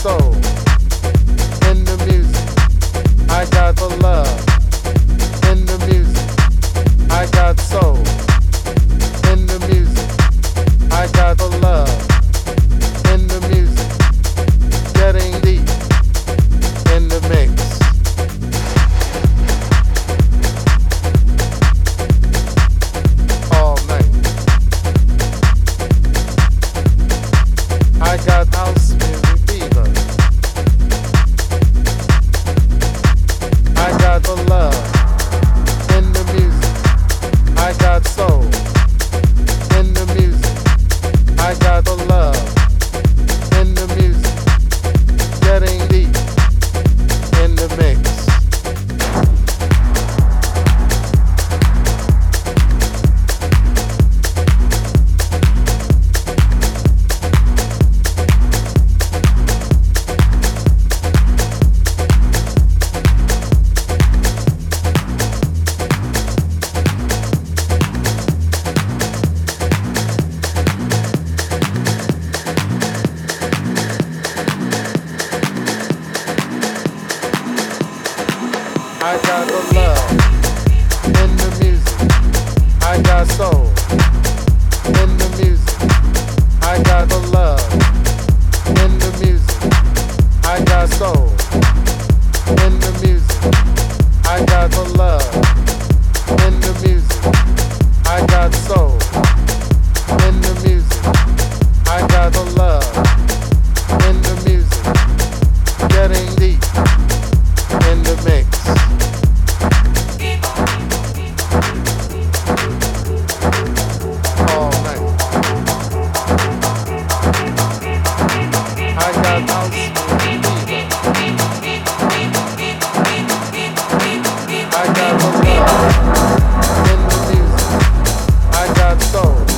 soul. хотят viva, got viva,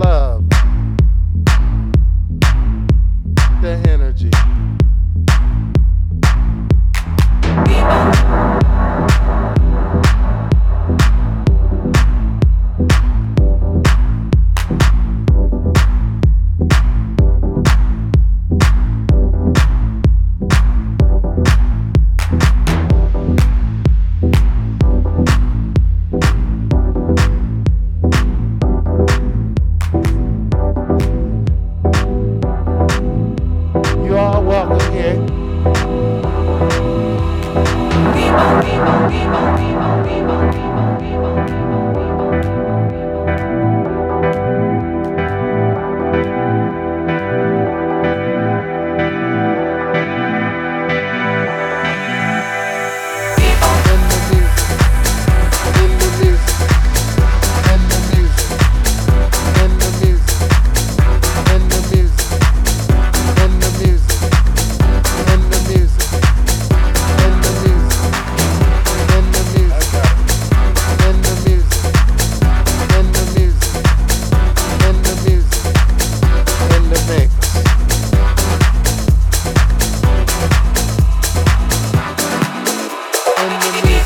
viva.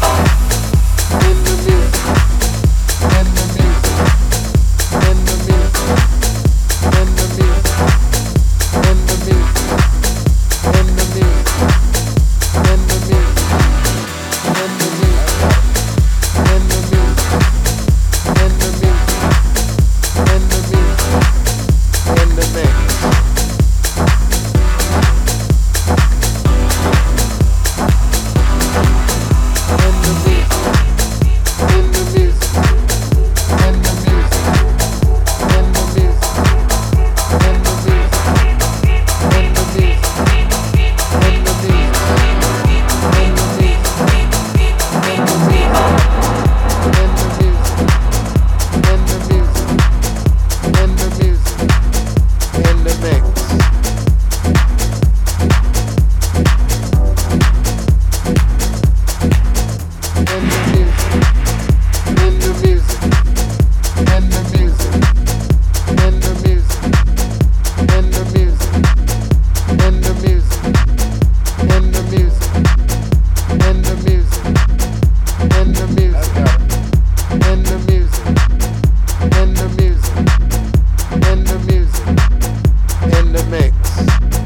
on. Bye.